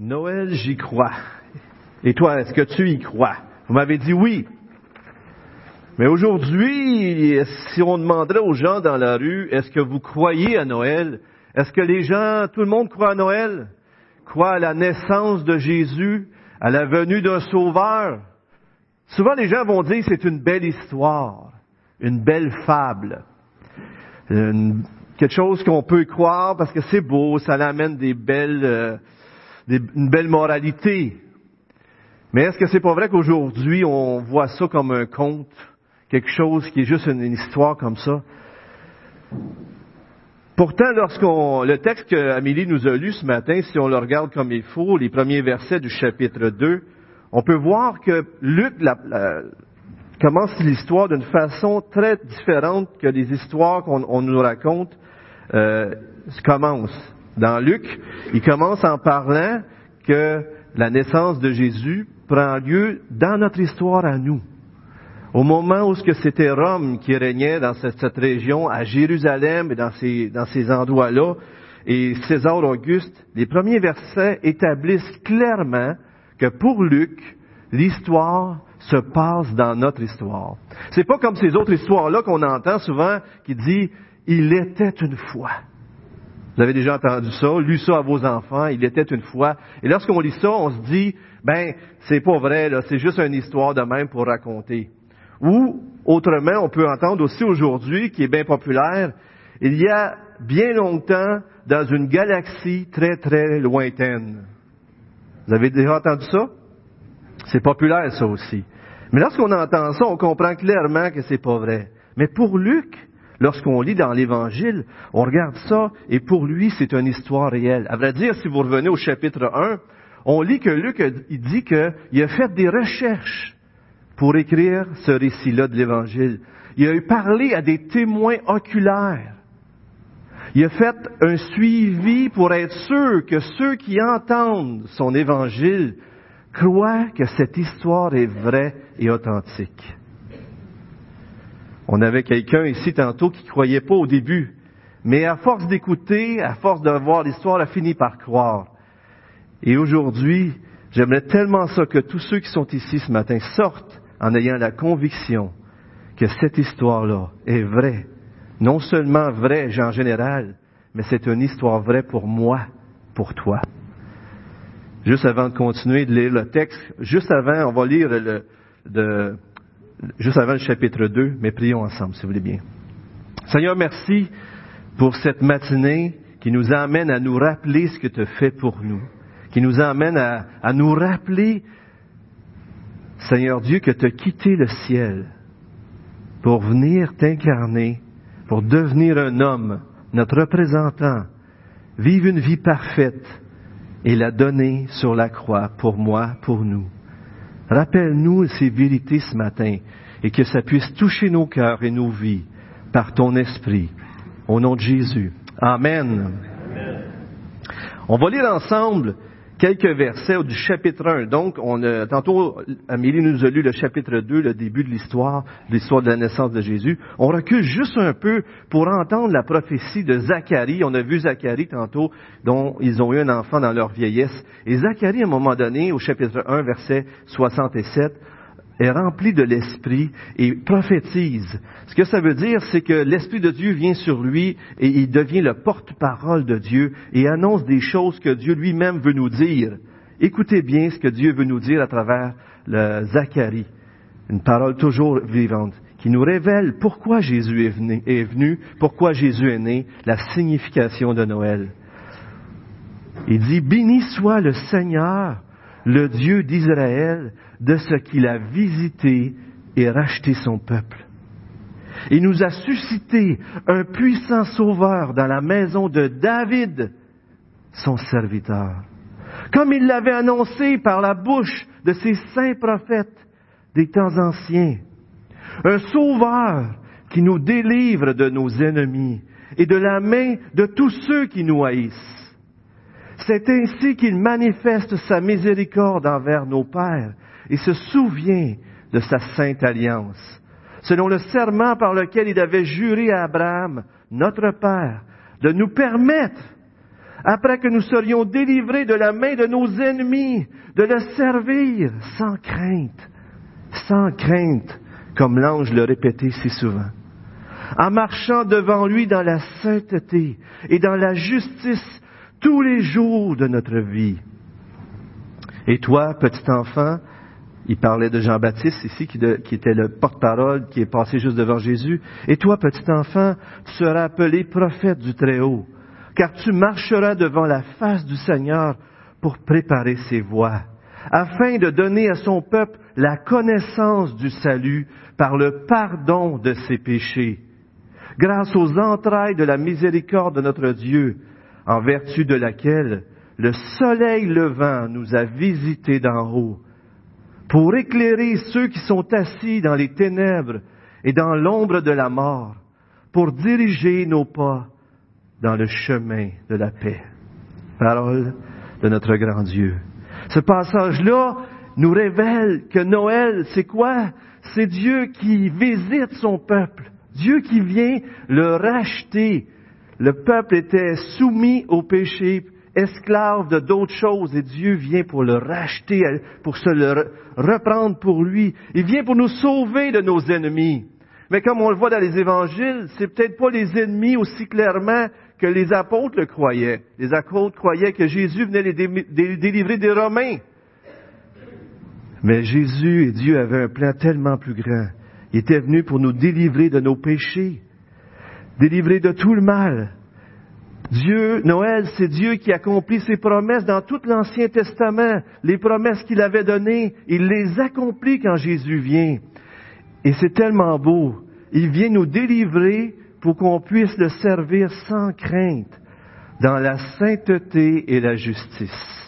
Noël, j'y crois. Et toi, est-ce que tu y crois? Vous m'avez dit oui. Mais aujourd'hui, si on demanderait aux gens dans la rue, est-ce que vous croyez à Noël? Est-ce que les gens, tout le monde croit à Noël? Croit à la naissance de Jésus, à la venue d'un sauveur? Souvent, les gens vont dire c'est une belle histoire, une belle fable, quelque chose qu'on peut croire parce que c'est beau, ça amène des belles, euh, une belle moralité. Mais est-ce que c'est pas vrai qu'aujourd'hui on voit ça comme un conte, quelque chose qui est juste une, histoire comme ça? Pourtant, lorsqu'on, le texte qu'Amélie nous a lu ce matin, si on le regarde comme il faut, les premiers versets du chapitre 2, on peut voir que Luc commence l'histoire d'une façon très différente que les histoires qu'on nous raconte euh, commencent. Dans Luc, il commence en parlant que la naissance de Jésus prend lieu dans notre histoire à nous. Au moment où c'était Rome qui régnait dans cette, région, à Jérusalem et dans ces, dans ces endroits-là, et César Auguste, les premiers versets établissent clairement que pour Luc, l'histoire se passe dans notre histoire. C'est pas comme ces autres histoires-là qu'on entend souvent qui dit il était une fois. Vous avez déjà entendu ça, lu ça à vos enfants, il était une fois. Et lorsqu'on lit ça, on se dit, ben, c'est pas vrai, là, c'est juste une histoire de même pour raconter. Ou, autrement, on peut entendre aussi aujourd'hui, qui est bien populaire, il y a bien longtemps, dans une galaxie très très lointaine. Vous avez déjà entendu ça? C'est populaire, ça aussi. Mais lorsqu'on entend ça, on comprend clairement que c'est pas vrai. Mais pour Luc, lorsqu'on lit dans l'Évangile, on regarde ça, et pour lui, c'est une histoire réelle. À vrai dire, si vous revenez au chapitre 1, on lit que Luc il dit qu'il a fait des recherches pour écrire ce récit-là de l'Évangile. Il a parlé à des témoins oculaires. Il a fait un suivi pour être sûr que ceux qui entendent son Évangile croient que cette histoire est vraie et authentique. On avait quelqu'un ici tantôt qui ne croyait pas au début, mais à force d'écouter, à force de voir l'histoire, a fini par croire. Et aujourd'hui, j'aimerais tellement ça que tous ceux qui sont ici ce matin sortent en ayant la conviction que cette histoire-là est vraie. Non seulement vraie en général, mais c'est une histoire vraie pour moi, pour toi. Juste avant de continuer de lire le texte, juste avant, on va lire le, de, juste avant le chapitre 2, mais prions ensemble, si vous voulez bien. Seigneur, merci pour cette matinée qui nous amène à nous rappeler ce que tu as fait pour nous, qui nous amène à, à nous rappeler, Seigneur Dieu, que tu as quitté le ciel pour venir t'incarner, pour devenir un homme, notre représentant, vivre une vie parfaite, et l'a donné sur la croix pour moi, pour nous. Rappelle-nous ces vérités ce matin et que ça puisse toucher nos cœurs et nos vies par ton esprit. Au nom de Jésus. Amen. On va lire ensemble quelques versets du chapitre 1. Donc, on a, tantôt, Amélie nous a lu le chapitre 2, le début de l'histoire, l'histoire de la naissance de Jésus. On recule juste un peu pour entendre la prophétie de Zacharie. On a vu Zacharie tantôt, dont ils ont eu un enfant dans leur vieillesse. Et Zacharie, à un moment donné, au chapitre 1, verset 67, est rempli de l'Esprit et prophétise. Ce que ça veut dire, c'est que l'Esprit de Dieu vient sur lui et il devient le porte-parole de Dieu et annonce des choses que Dieu lui-même veut nous dire. Écoutez bien ce que Dieu veut nous dire à travers le Zacharie, une parole toujours vivante, qui nous révèle pourquoi Jésus est venu, pourquoi Jésus est né, la signification de Noël. Il dit, béni soit le Seigneur, le Dieu d'Israël, de ce qu'il a visité et racheté son peuple. Il nous a suscité un puissant sauveur dans la maison de David, son serviteur, comme il l'avait annoncé par la bouche de ses saints prophètes des temps anciens. Un sauveur qui nous délivre de nos ennemis et de la main de tous ceux qui nous haïssent. C'est ainsi qu'il manifeste sa miséricorde envers nos pères et se souvient de sa sainte alliance, selon le serment par lequel il avait juré à Abraham, notre Père, de nous permettre, après que nous serions délivrés de la main de nos ennemis, de le servir sans crainte, sans crainte, comme l'ange le répétait si souvent, en marchant devant lui dans la sainteté et dans la justice tous les jours de notre vie. Et toi, petit enfant, il parlait de Jean-Baptiste ici, qui, était le porte-parole, qui est passé juste devant Jésus. Et toi, petit enfant, tu seras appelé prophète du Très-Haut, car tu marcheras devant la face du Seigneur pour préparer ses voies, afin de donner à son peuple la connaissance du salut par le pardon de ses péchés, grâce aux entrailles de la miséricorde de notre Dieu, en vertu de laquelle le soleil levant nous a visités d'en haut, pour éclairer ceux qui sont assis dans les ténèbres et dans l'ombre de la mort, pour diriger nos pas dans le chemin de la paix. Parole de notre grand Dieu. Ce passage-là nous révèle que Noël, c'est quoi? C'est Dieu qui visite son peuple. Dieu qui vient le racheter. Le peuple était soumis au péché, esclave de d'autres choses, et Dieu vient pour le racheter, pour se le reprendre pour lui. Il vient pour nous sauver de nos ennemis. Mais comme on le voit dans les évangiles, c'est peut-être pas les ennemis aussi clairement que les apôtres le croyaient. Les apôtres croyaient que Jésus venait les délivrer des Romains. Mais Jésus et Dieu avaient un plan tellement plus grand. Il était venu pour nous délivrer de nos péchés, délivrer de tout le mal. Dieu, Noël, c'est Dieu qui accomplit ses promesses dans tout l'Ancien Testament. Les promesses qu'il avait données, il les accomplit quand Jésus vient. Et c'est tellement beau. Il vient nous délivrer pour qu'on puisse le servir sans crainte dans la sainteté et la justice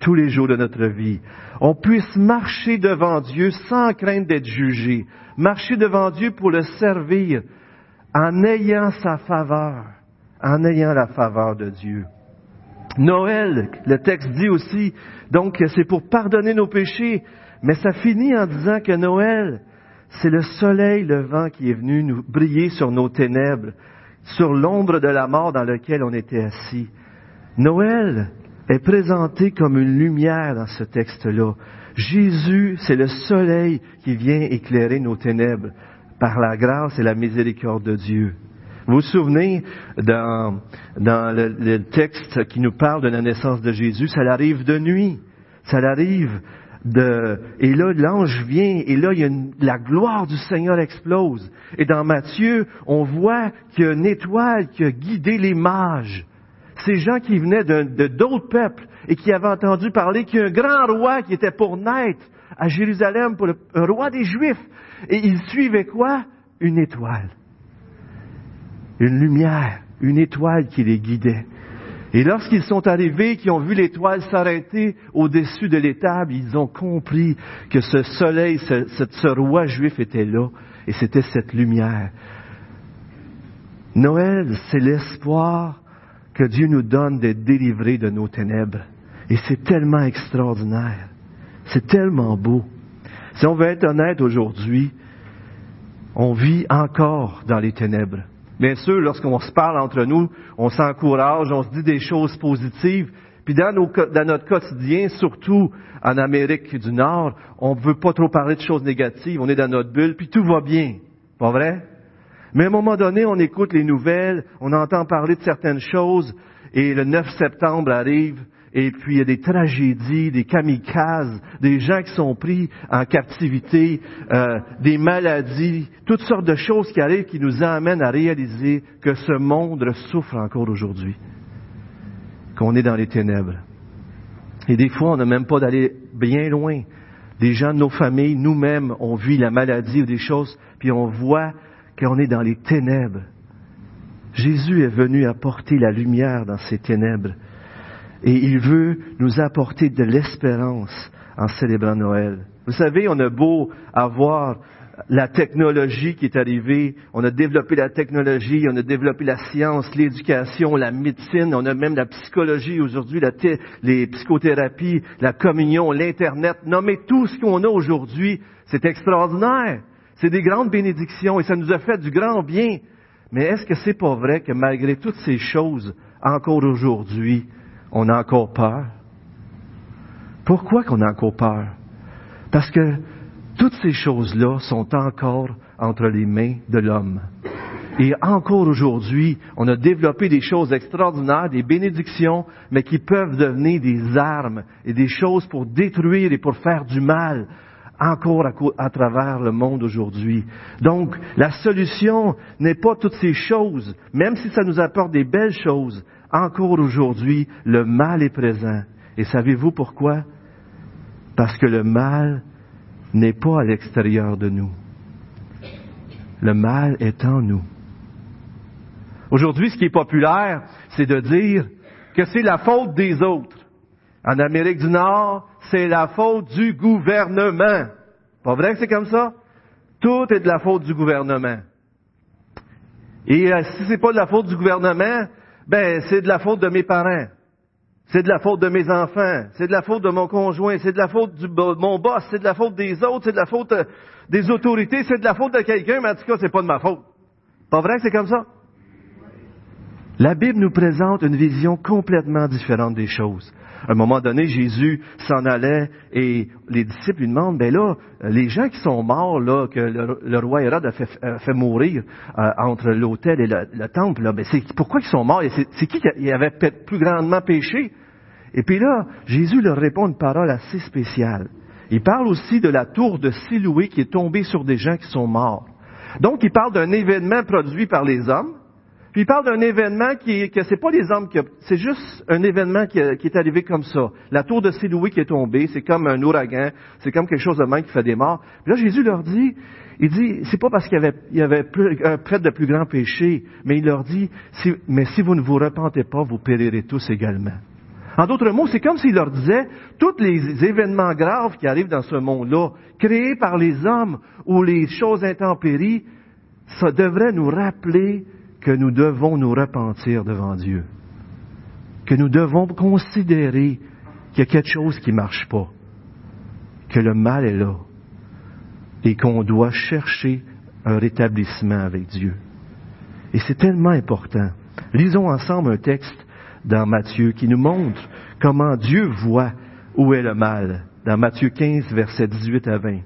tous les jours de notre vie. On puisse marcher devant Dieu sans crainte d'être jugé, marcher devant Dieu pour le servir en ayant sa faveur, en ayant la faveur de Dieu. Noël, le texte dit aussi, donc c'est pour pardonner nos péchés, mais ça finit en disant que Noël, c'est le soleil levant qui est venu nous briller sur nos ténèbres, sur l'ombre de la mort dans laquelle on était assis. Noël est présenté comme une lumière dans ce texte-là. Jésus, c'est le soleil qui vient éclairer nos ténèbres par la grâce et la miséricorde de Dieu. Vous vous souvenez dans, dans le, le, texte qui nous parle de la naissance de Jésus, ça arrive de nuit, ça arrive de, et là, l'ange vient, et là, il y a la gloire du Seigneur explose. Et dans Matthieu, on voit qu'il y a une étoile qui a guidé les mages. Ces gens qui venaient de d'autres peuples et qui avaient entendu parler qu'il y a un grand roi qui était pour naître à Jérusalem, pour le un roi des Juifs. Et ils suivaient quoi? Une étoile. Une lumière, une étoile qui les guidait. Et lorsqu'ils sont arrivés, qui ont vu l'étoile s'arrêter au-dessus de l'étable, ils ont compris que ce soleil, ce, roi juif était là, et c'était cette lumière. Noël, c'est l'espoir que Dieu nous donne d'être délivrés de nos ténèbres. Et c'est tellement extraordinaire. C'est tellement beau. Si on veut être honnête aujourd'hui, on vit encore dans les ténèbres. Bien sûr, lorsqu'on se parle entre nous, on s'encourage, on se dit des choses positives. Puis dans, notre quotidien, surtout en Amérique du Nord, on ne veut pas trop parler de choses négatives. On est dans notre bulle, puis tout va bien. Pas vrai? Mais à un moment donné, on écoute les nouvelles, on entend parler de certaines choses, et le 9 septembre arrive, et puis il y a des tragédies, des kamikazes, des gens qui sont pris en captivité, euh, des maladies, toutes sortes de choses qui arrivent qui nous amènent à réaliser que ce monde souffre encore aujourd'hui, qu'on est dans les ténèbres. Et des fois, on n'a même pas d'aller bien loin. Des gens de nos familles, nous-mêmes, on vit la maladie ou des choses, puis on voit qu'on est dans les ténèbres. Jésus est venu apporter la lumière dans ces ténèbres. Et il veut nous apporter de l'espérance en célébrant Noël. Vous savez, on a beau avoir la technologie qui est arrivée, on a développé la technologie, on a développé la science, l'éducation, la médecine, on a même la psychologie aujourd'hui, les psychothérapies, la communion, l'Internet. Non, mais tout ce qu'on a aujourd'hui, c'est extraordinaire. C'est des grandes bénédictions et ça nous a fait du grand bien. Mais est-ce que c'est pas vrai que malgré toutes ces choses, encore aujourd'hui, on a encore peur. Pourquoi qu'on a encore peur? Parce que toutes ces choses-là sont encore entre les mains de l'homme. Et encore aujourd'hui, on a développé des choses extraordinaires, des bénédictions, mais qui peuvent devenir des armes et des choses pour détruire et pour faire du mal encore à, travers le monde aujourd'hui. Donc, la solution n'est pas toutes ces choses, même si ça nous apporte des belles choses. Encore aujourd'hui, le mal est présent. Et savez-vous pourquoi? Parce que le mal n'est pas à l'extérieur de nous. Le mal est en nous. Aujourd'hui, ce qui est populaire, c'est de dire que c'est la faute des autres. En Amérique du Nord, c'est la faute du gouvernement. Pas vrai que c'est comme ça? Tout est de la faute du gouvernement. Et euh, si c'est pas de la faute du gouvernement, ben c'est de la faute de mes parents. C'est de la faute de mes enfants, c'est de la faute de mon conjoint, c'est de la faute de mon boss, c'est de la faute des autres, c'est de la faute euh, des autorités, c'est de la faute de quelqu'un, mais en tout cas, c'est pas de ma faute. Pas vrai que c'est comme ça? La Bible nous présente une vision complètement différente des choses. À un moment donné, Jésus s'en allait et les disciples lui demandent, ben là, les gens qui sont morts, là, que le, roi Hérode a fait, mourir euh, entre l'autel et le, temple, là, ben c'est pourquoi ils sont morts? C'est qui qui avait plus grandement péché? Et puis là, Jésus leur répond une parole assez spéciale. Il parle aussi de la tour de Siloué qui est tombée sur des gens qui sont morts. Donc, il parle d'un événement produit par les hommes il parle d'un événement qui, que c'est pas les hommes qui, c'est juste un événement qui, est arrivé comme ça. La tour de Siloué qui est tombée, c'est comme un ouragan, c'est comme quelque chose de même qui fait des morts. Puis là, Jésus leur dit, il dit, c'est pas parce qu'il y avait, il y avait un prêtre de plus grand péché, mais il leur dit, mais si vous ne vous repentez pas, vous périrez tous également. En d'autres mots, c'est comme s'il leur disait, tous les événements graves qui arrivent dans ce monde-là, créés par les hommes ou les choses intempéries, ça devrait nous rappeler que nous devons nous repentir devant Dieu, que nous devons considérer qu'il y a quelque chose qui ne marche pas, que le mal est là et qu'on doit chercher un rétablissement avec Dieu. Et c'est tellement important. Lisons ensemble un texte dans Matthieu qui nous montre comment Dieu voit où est le mal, dans Matthieu 15, versets 18 à 20.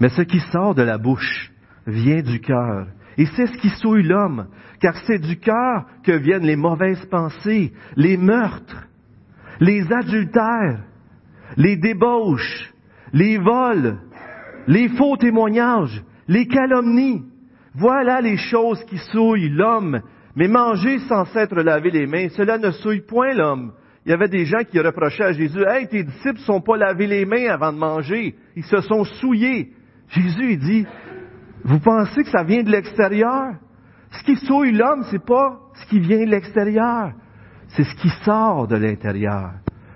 Mais ce qui sort de la bouche vient du cœur, et c'est ce qui souille l'homme, car c'est du cœur que viennent les mauvaises pensées, les meurtres, les adultères, les débauches, les vols, les faux témoignages, les calomnies. Voilà les choses qui souillent l'homme. Mais manger sans s'être lavé les mains, cela ne souille point l'homme. Il y avait des gens qui reprochaient à Jésus, Hey, tes disciples ne sont pas lavés les mains avant de manger. Ils se sont souillés. Jésus, dit, vous pensez que ça vient de l'extérieur? Ce qui souille l'homme, c'est pas ce qui vient de l'extérieur. C'est ce qui sort de l'intérieur.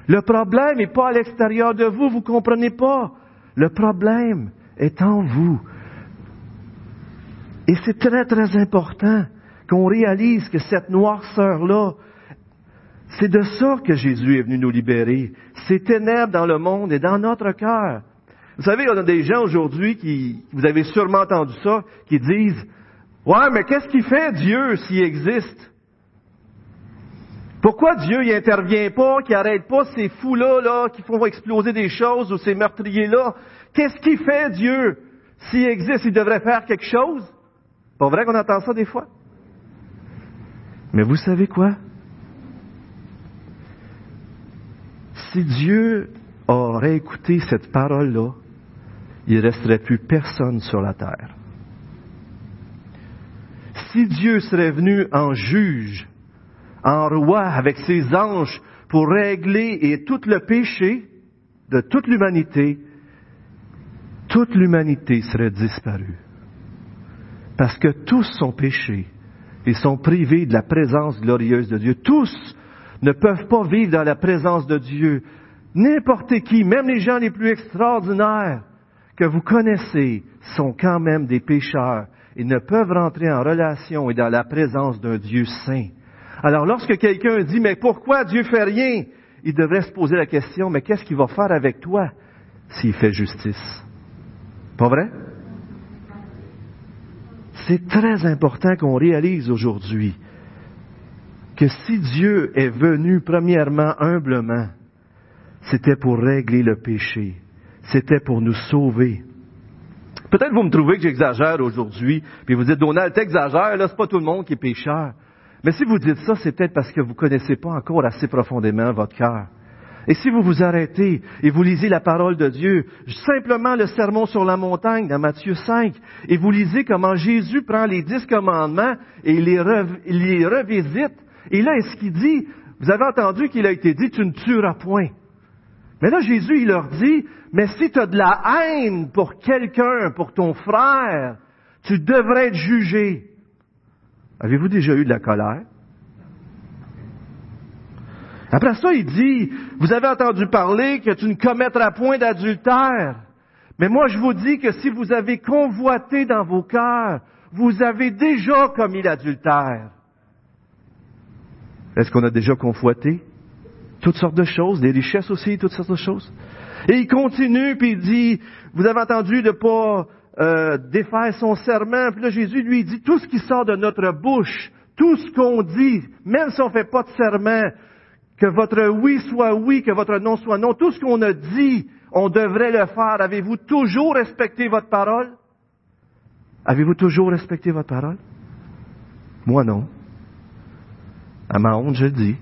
Le problème n'est pas à l'extérieur de vous, vous comprenez pas. Le problème est en vous. Et c'est très, très important qu'on réalise que cette noirceur-là, c'est de ça que Jésus est venu nous libérer. Ces ténèbres dans le monde et dans notre cœur. Vous savez, on a des gens aujourd'hui qui, vous avez sûrement entendu ça, qui disent, ouais, mais qu'est-ce qui fait Dieu s'il existe? Pourquoi Dieu il intervient pas, qui arrête pas ces fous-là, là, qui font exploser des choses, ou ces meurtriers-là? Qu'est-ce qui fait Dieu? S'il existe, il devrait faire quelque chose? Pas vrai qu'on entend ça des fois? Mais vous savez quoi? Si Dieu aurait écouté cette parole-là, il ne resterait plus personne sur la terre. Si Dieu serait venu en juge, en roi avec ses anges pour régler et tout le péché de toute l'humanité, toute l'humanité serait disparue. Parce que tous sont péchés et sont privés de la présence glorieuse de Dieu. Tous ne peuvent pas vivre dans la présence de Dieu. N'importe qui, même les gens les plus extraordinaires, que vous connaissez sont quand même des pécheurs et ne peuvent rentrer en relation et dans la présence d'un Dieu saint. Alors lorsque quelqu'un dit, mais pourquoi Dieu fait rien? Il devrait se poser la question, mais qu'est-ce qu'il va faire avec toi s'il fait justice? Pas vrai? C'est très important qu'on réalise aujourd'hui que si Dieu est venu premièrement humblement, c'était pour régler le péché, c'était pour nous sauver. Peut-être vous me trouvez que j'exagère aujourd'hui, puis vous dites, Donald, t'exagères, là, c'est pas tout le monde qui est pécheur. Mais si vous dites ça, c'est peut-être parce que vous ne connaissez pas encore assez profondément votre cœur. Et si vous vous arrêtez et vous lisez la parole de Dieu, simplement le sermon sur la montagne dans Matthieu 5, et vous lisez comment Jésus prend les dix commandements et les, les revisite, et là, est-ce qu'il dit, vous avez entendu qu'il a été dit, tu ne tueras point. Mais là, Jésus, il leur dit, mais si tu as de la haine pour quelqu'un, pour ton frère, tu devrais être jugé. Avez-vous déjà eu de la colère? Après ça, il dit, vous avez entendu parler que tu ne commettras point d'adultère. Mais moi, je vous dis que si vous avez convoité dans vos cœurs, vous avez déjà commis l'adultère. Est-ce qu'on a déjà convoité? Toutes sortes de choses, des richesses aussi, toutes sortes de choses. Et il continue, puis il dit, vous avez entendu de pas euh, défaire son serment. Puis là, Jésus lui dit, tout ce qui sort de notre bouche, tout ce qu'on dit, même si on ne fait pas de serment, que votre oui soit oui, que votre non soit non, tout ce qu'on a dit, on devrait le faire. Avez-vous toujours respecté votre parole? Avez-vous toujours respecté votre parole? Moi non. À ma honte, je le dis.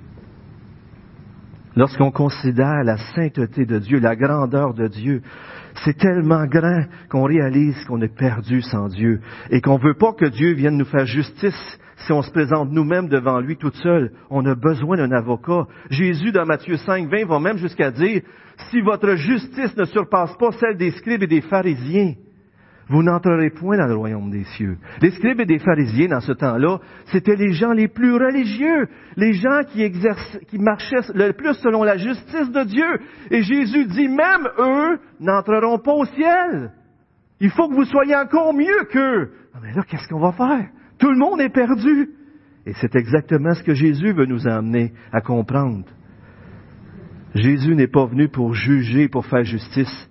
Lorsqu'on considère la sainteté de Dieu, la grandeur de Dieu, c'est tellement grand qu'on réalise qu'on est perdu sans Dieu et qu'on veut pas que Dieu vienne nous faire justice si on se présente nous-mêmes devant lui tout seul. On a besoin d'un avocat. Jésus, dans Matthieu 5, 20, va même jusqu'à dire, si votre justice ne surpasse pas celle des scribes et des pharisiens, vous n'entrerez point dans le royaume des cieux. Les scribes et des pharisiens, dans ce temps-là, c'étaient les gens les plus religieux, les gens qui, qui marchaient le plus selon la justice de Dieu. Et Jésus dit, même eux n'entreront pas au ciel. Il faut que vous soyez encore mieux qu'eux. Ah, mais là, qu'est-ce qu'on va faire? Tout le monde est perdu. Et c'est exactement ce que Jésus veut nous amener à comprendre. Jésus n'est pas venu pour juger, pour faire justice.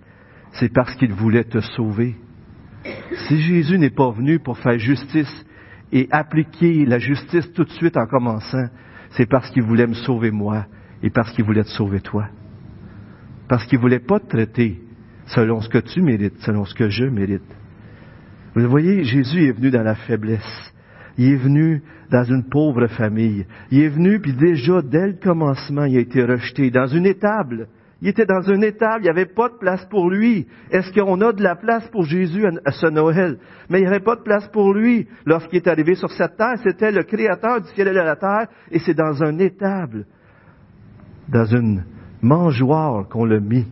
C'est parce qu'il voulait te sauver. Si Jésus n'est pas venu pour faire justice et appliquer la justice tout de suite en commençant, c'est parce qu'il voulait me sauver moi et parce qu'il voulait te sauver toi. Parce qu'il voulait pas te traiter selon ce que tu mérites, selon ce que je mérite. Vous voyez, Jésus est venu dans la faiblesse. Il est venu dans une pauvre famille. Il est venu, puis déjà, dès le commencement, il a été rejeté dans une étable. Il était dans une étable, il n'y avait pas de place pour lui. Est-ce qu'on a de la place pour Jésus à ce Noël? Mais il n'y avait pas de place pour lui. Lorsqu'il est arrivé sur cette terre, c'était le Créateur du ciel et de la terre, et c'est dans une étable, dans une mangeoire qu'on l'a mis.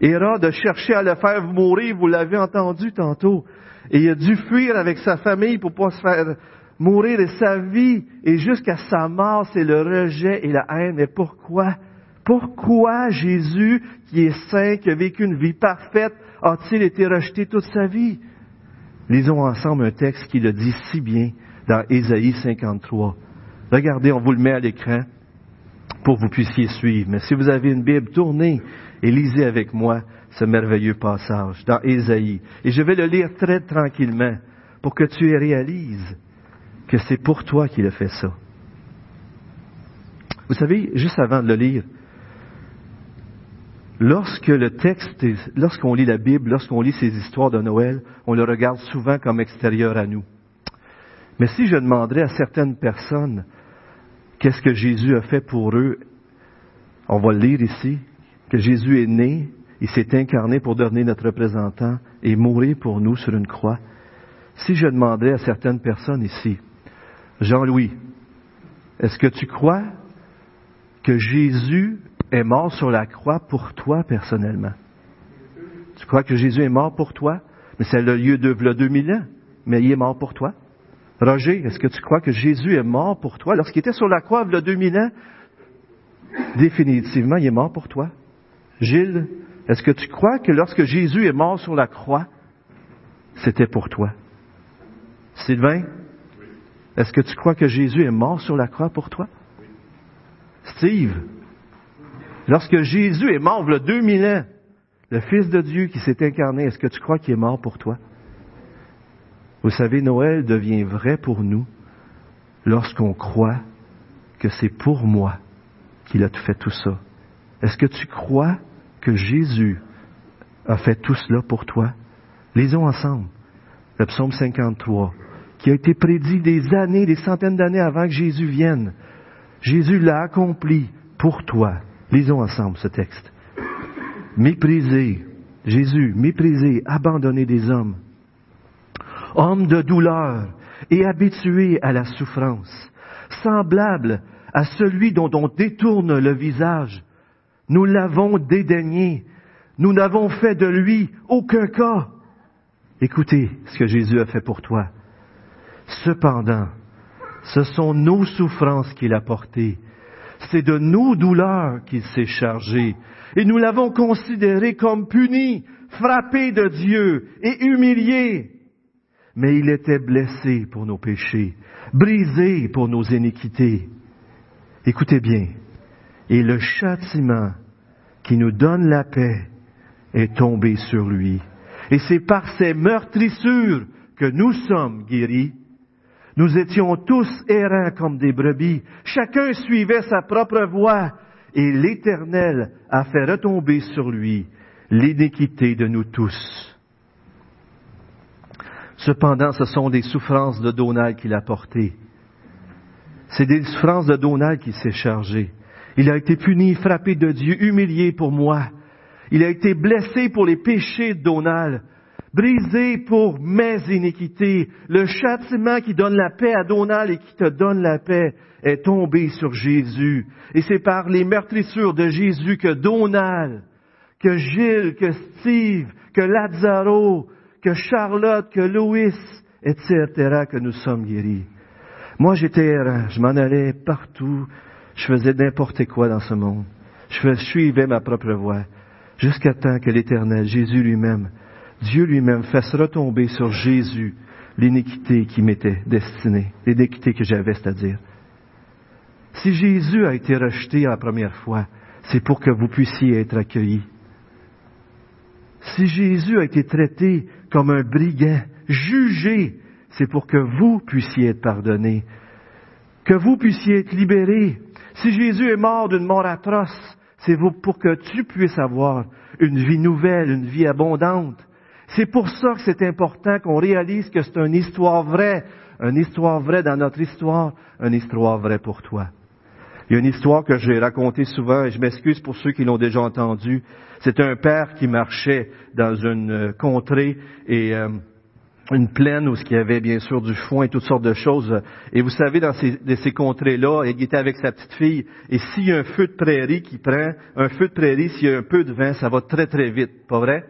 Hérode a cherché à le faire mourir, vous l'avez entendu tantôt, et il a dû fuir avec sa famille pour pas se faire mourir, et sa vie, et jusqu'à sa mort, c'est le rejet et la haine. Mais pourquoi? Pourquoi Jésus, qui est saint, qui a vécu une vie parfaite, a-t-il été rejeté toute sa vie? Lisons ensemble un texte qui le dit si bien dans Ésaïe 53. Regardez, on vous le met à l'écran pour que vous puissiez suivre. Mais si vous avez une Bible, tournez et lisez avec moi ce merveilleux passage dans Ésaïe. Et je vais le lire très tranquillement pour que tu réalises que c'est pour toi qu'il a fait ça. Vous savez, juste avant de le lire, Lorsque le texte, lorsqu'on lit la Bible, lorsqu'on lit ces histoires de Noël, on le regarde souvent comme extérieur à nous. Mais si je demanderais à certaines personnes qu'est-ce que Jésus a fait pour eux, on va le lire ici, que Jésus est né, il s'est incarné pour devenir notre représentant et mourir pour nous sur une croix. Si je demandais à certaines personnes ici, Jean-Louis, est-ce que tu crois que Jésus est mort sur la croix pour toi personnellement. Tu crois que Jésus est mort pour toi? Mais c'est le lieu de le 2000 ans. Mais il est mort pour toi. Roger, est-ce que tu crois que Jésus est mort pour toi? Lorsqu'il était sur la croix, le 2000 ans, définitivement, il est mort pour toi. Gilles, est-ce que tu crois que lorsque Jésus est mort sur la croix, c'était pour toi? Sylvain, est-ce que tu crois que Jésus est mort sur la croix pour toi? Steve, Lorsque Jésus est mort, il y a 2000 ans, le Fils de Dieu qui s'est incarné, est-ce que tu crois qu'il est mort pour toi? Vous savez, Noël devient vrai pour nous lorsqu'on croit que c'est pour moi qu'il a fait tout ça? Est-ce que tu crois que Jésus a fait tout cela pour toi? Lisons ensemble le psaume 53, qui a été prédit des années, des centaines d'années avant que Jésus vienne. Jésus l'a accompli pour toi. Lisons ensemble ce texte. Méprisé, Jésus, méprisé, abandonné des hommes, homme de douleur et habitué à la souffrance, semblable à celui dont on détourne le visage. Nous l'avons dédaigné, nous n'avons fait de lui aucun cas. Écoutez ce que Jésus a fait pour toi. Cependant, ce sont nos souffrances qu'il a portées. C'est de nos douleurs qu'il s'est chargé. Et nous l'avons considéré comme puni, frappé de Dieu et humilié. Mais il était blessé pour nos péchés, brisé pour nos iniquités. Écoutez bien. Et le châtiment qui nous donne la paix est tombé sur lui. Et c'est par ces meurtrissures que nous sommes guéris. Nous étions tous errants comme des brebis. Chacun suivait sa propre voie. Et l'Éternel a fait retomber sur lui l'iniquité de nous tous. Cependant, ce sont des souffrances de Donald qu'il a portées. C'est des souffrances de Donald qui s'est chargé. Il a été puni, frappé de Dieu, humilié pour moi. Il a été blessé pour les péchés de Donald, brisé pour mes iniquités. Le châtiment qui donne la paix à Donald et qui te donne la paix est tombé sur Jésus. Et c'est par les meurtrissures de Jésus que Donald, que Gilles, que Steve, que Lazaro, que Charlotte, que Louis, etc., que nous sommes guéris. Moi, j'étais errant, je m'en allais partout, je faisais n'importe quoi dans ce monde. Je suivais ma propre voie jusqu'à temps que l'Éternel, Jésus lui-même, Dieu lui-même fasse retomber sur Jésus l'iniquité qui m'était destinée, l'iniquité que j'avais, c'est-à-dire. Si Jésus a été rejeté la première fois, c'est pour que vous puissiez être accueillis. Si Jésus a été traité comme un brigand, jugé, c'est pour que vous puissiez être pardonnés, que vous puissiez être libérés. Si Jésus est mort d'une mort atroce, c'est pour que tu puisses avoir une vie nouvelle, une vie abondante. C'est pour ça que c'est important qu'on réalise que c'est une histoire vraie, une histoire vraie dans notre histoire, une histoire vraie pour toi. Il y a une histoire que j'ai racontée souvent, et je m'excuse pour ceux qui l'ont déjà entendue. C'est un père qui marchait dans une contrée et euh, une plaine où il y avait bien sûr du foin et toutes sortes de choses. Et vous savez, dans ces, ces contrées-là, il était avec sa petite fille. Et s'il y a un feu de prairie qui prend, un feu de prairie, s'il y a un peu de vent, ça va très très vite, pas vrai?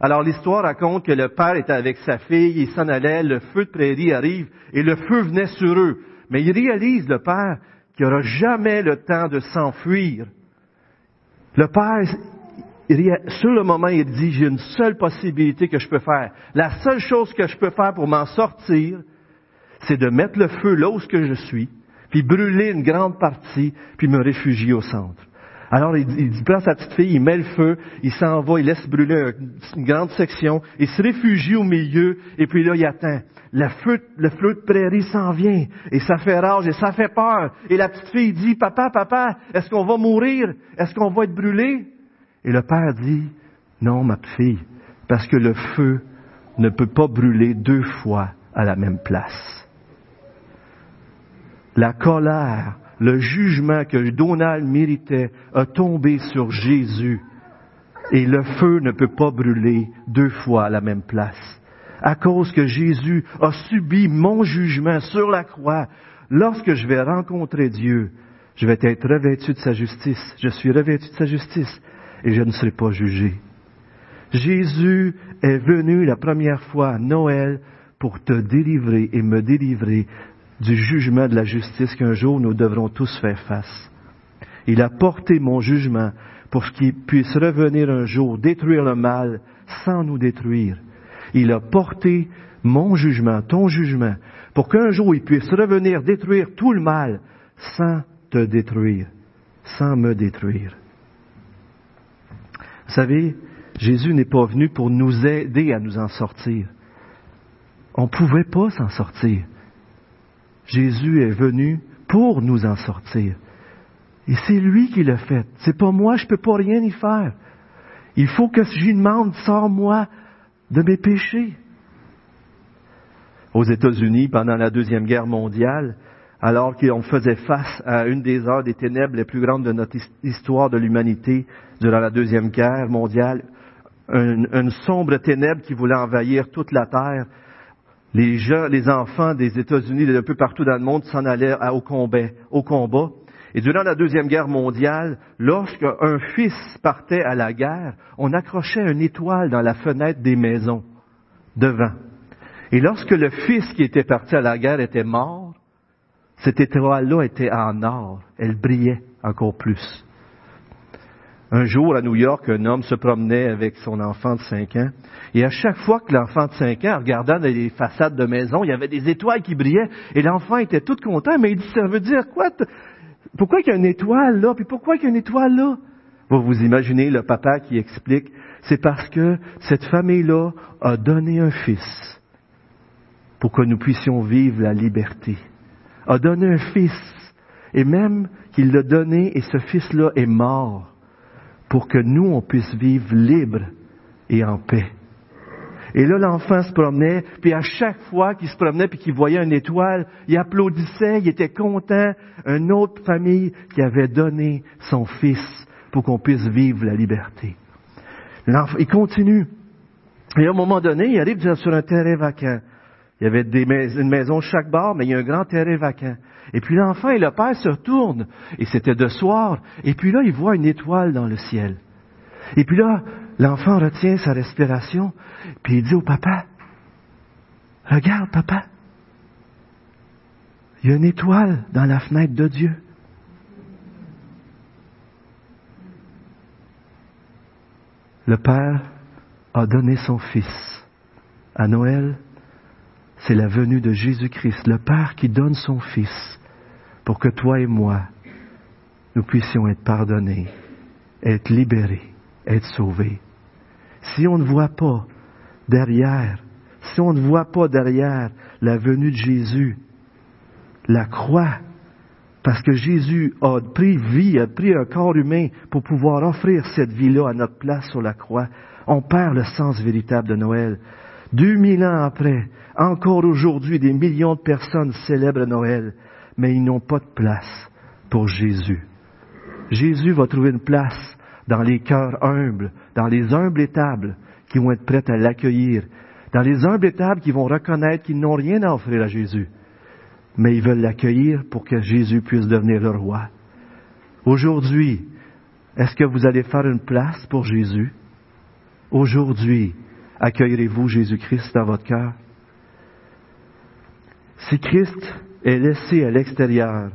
Alors l'histoire raconte que le père était avec sa fille, il s'en allait, le feu de prairie arrive et le feu venait sur eux. Mais il réalise, le père, qu'il n'aura jamais le temps de s'enfuir. Le père, sur le moment, il dit, j'ai une seule possibilité que je peux faire. La seule chose que je peux faire pour m'en sortir, c'est de mettre le feu là où je suis, puis brûler une grande partie, puis me réfugier au centre. Alors, il, il prend sa petite fille, il met le feu, il s'en va, il laisse brûler une grande section, il se réfugie au milieu, et puis là, il attend. Le feu, le de prairie s'en vient, et ça fait rage, et ça fait peur. Et la petite fille dit, papa, papa, est-ce qu'on va mourir? Est-ce qu'on va être brûlé? Et le père dit, non, ma fille, parce que le feu ne peut pas brûler deux fois à la même place. La colère, le jugement que Donald méritait a tombé sur Jésus. Et le feu ne peut pas brûler deux fois à la même place. À cause que Jésus a subi mon jugement sur la croix, lorsque je vais rencontrer Dieu, je vais être revêtu de sa justice. Je suis revêtu de sa justice et je ne serai pas jugé. Jésus est venu la première fois à Noël pour te délivrer et me délivrer du jugement de la justice qu'un jour nous devrons tous faire face. Il a porté mon jugement pour qu'il puisse revenir un jour détruire le mal sans nous détruire. Il a porté mon jugement, ton jugement, pour qu'un jour il puisse revenir détruire tout le mal sans te détruire, sans me détruire. Vous savez, Jésus n'est pas venu pour nous aider à nous en sortir. On ne pouvait pas s'en sortir. Jésus est venu pour nous en sortir. Et c'est lui qui l'a fait. C'est pas moi, je peux pas rien y faire. Il faut que je demande, sors-moi de mes péchés. Aux États-Unis, pendant la Deuxième Guerre mondiale, alors qu'on faisait face à une des heures des ténèbres les plus grandes de notre histoire de l'humanité durant la Deuxième Guerre mondiale, une, sombre ténèbre qui voulait envahir toute la terre. Les gens, les enfants des États-Unis, de peu partout dans le monde, s'en allaient au combat, au combat. Et durant la Deuxième Guerre mondiale, lorsqu'un fils partait à la guerre, on accrochait une étoile dans la fenêtre des maisons, devant. Et lorsque le fils qui était parti à la guerre était mort, cette étoile-là était en or. Elle brillait encore plus. Un jour, à New York, un homme se promenait avec son enfant de 5 ans. Et à chaque fois que l'enfant de 5 ans regardait les façades de maison, il y avait des étoiles qui brillaient. Et l'enfant était tout content, mais il dit, ça veut dire quoi? Pourquoi il y a une étoile là? Puis pourquoi il y a une étoile là? Vous vous imaginez le papa qui explique, c'est parce que cette famille-là a donné un fils pour que nous puissions vivre la liberté. A donné un fils. Et même qu'il l'a donné et ce fils-là est mort pour que nous, on puisse vivre libre et en paix. Et là, l'enfant se promenait, puis à chaque fois qu'il se promenait puis qu'il voyait une étoile, il applaudissait, il était content. Une autre famille qui avait donné son fils pour qu'on puisse vivre la liberté. il continue. Et à un moment donné, il arrive sur un terrain vacant. Il y avait des une maison chaque bord, mais il y a un grand terrain vacant. Et puis l'enfant et le père se retournent, et c'était de soir, et puis là, il voit une étoile dans le ciel. Et puis là, l'enfant retient sa respiration, puis il dit au papa, regarde papa, il y a une étoile dans la fenêtre de Dieu. Le Père a donné son Fils à Noël c'est la venue de Jésus-Christ, le Père qui donne son Fils pour que toi et moi, nous puissions être pardonnés, être libérés, être sauvés. Si on ne voit pas derrière, si on ne voit pas derrière la venue de Jésus, la croix, parce que Jésus a pris vie, a pris un corps humain pour pouvoir offrir cette vie-là à notre place sur la croix, on perd le sens véritable de Noël. Deux mille ans après, encore aujourd'hui, des millions de personnes célèbrent Noël, mais ils n'ont pas de place pour Jésus. Jésus va trouver une place dans les cœurs humbles, dans les humbles étables qui vont être prêtes à l'accueillir, dans les humbles étables qui vont reconnaître qu'ils n'ont rien à offrir à Jésus, mais ils veulent l'accueillir pour que Jésus puisse devenir le roi. Aujourd'hui, est-ce que vous allez faire une place pour Jésus? Aujourd'hui, accueillerez-vous Jésus-Christ dans votre cœur? Si Christ est laissé à l'extérieur,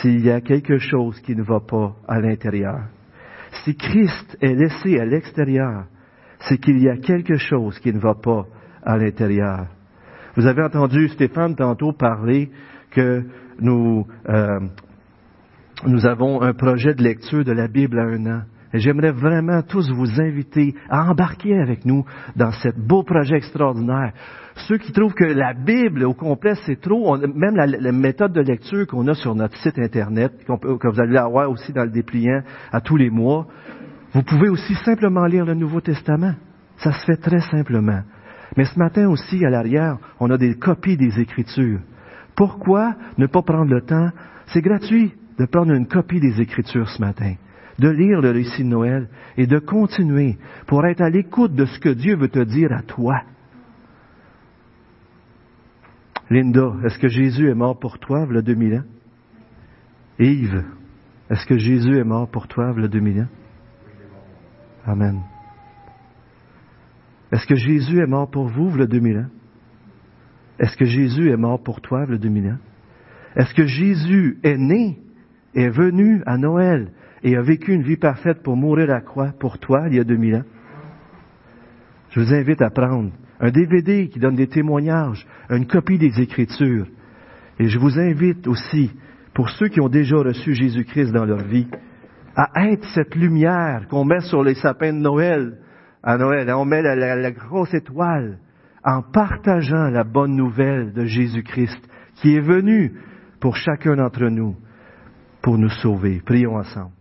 s'il y a quelque chose qui ne va pas à l'intérieur, si Christ est laissé à l'extérieur, c'est qu'il y a quelque chose qui ne va pas à l'intérieur. Vous avez entendu Stéphane tantôt parler que nous, euh, nous avons un projet de lecture de la Bible à un an. J'aimerais vraiment tous vous inviter à embarquer avec nous dans ce beau projet extraordinaire. Ceux qui trouvent que la Bible au complet c'est trop, même la, méthode de lecture qu'on a sur notre site internet, que vous allez avoir aussi dans le dépliant à tous les mois, vous pouvez aussi simplement lire le Nouveau Testament. Ça se fait très simplement. Mais ce matin aussi, à l'arrière, on a des copies des Écritures. Pourquoi ne pas prendre le temps? C'est gratuit de prendre une copie des Écritures ce matin de lire le récit de Noël et de continuer pour être à l'écoute de ce que Dieu veut te dire à toi. Linda, est-ce que Jésus est mort pour toi, le 2000 ans? Yves, est-ce que Jésus est mort pour toi, le 2000 ans? Amen. Est-ce que Jésus est mort pour vous, le 2000 ans? Est-ce que Jésus est mort pour toi, le 2000 ans? Est-ce que Jésus est né, est venu à Noël et a vécu une vie parfaite pour mourir à la croix pour toi il y a 2000 ans. Je vous invite à prendre un DVD qui donne des témoignages, une copie des Écritures. Et je vous invite aussi, pour ceux qui ont déjà reçu Jésus-Christ dans leur vie, à être cette lumière qu'on met sur les sapins de Noël. À Noël, on met la, la grosse étoile en partageant la bonne nouvelle de Jésus-Christ qui est venu pour chacun d'entre nous, pour nous sauver. Prions ensemble.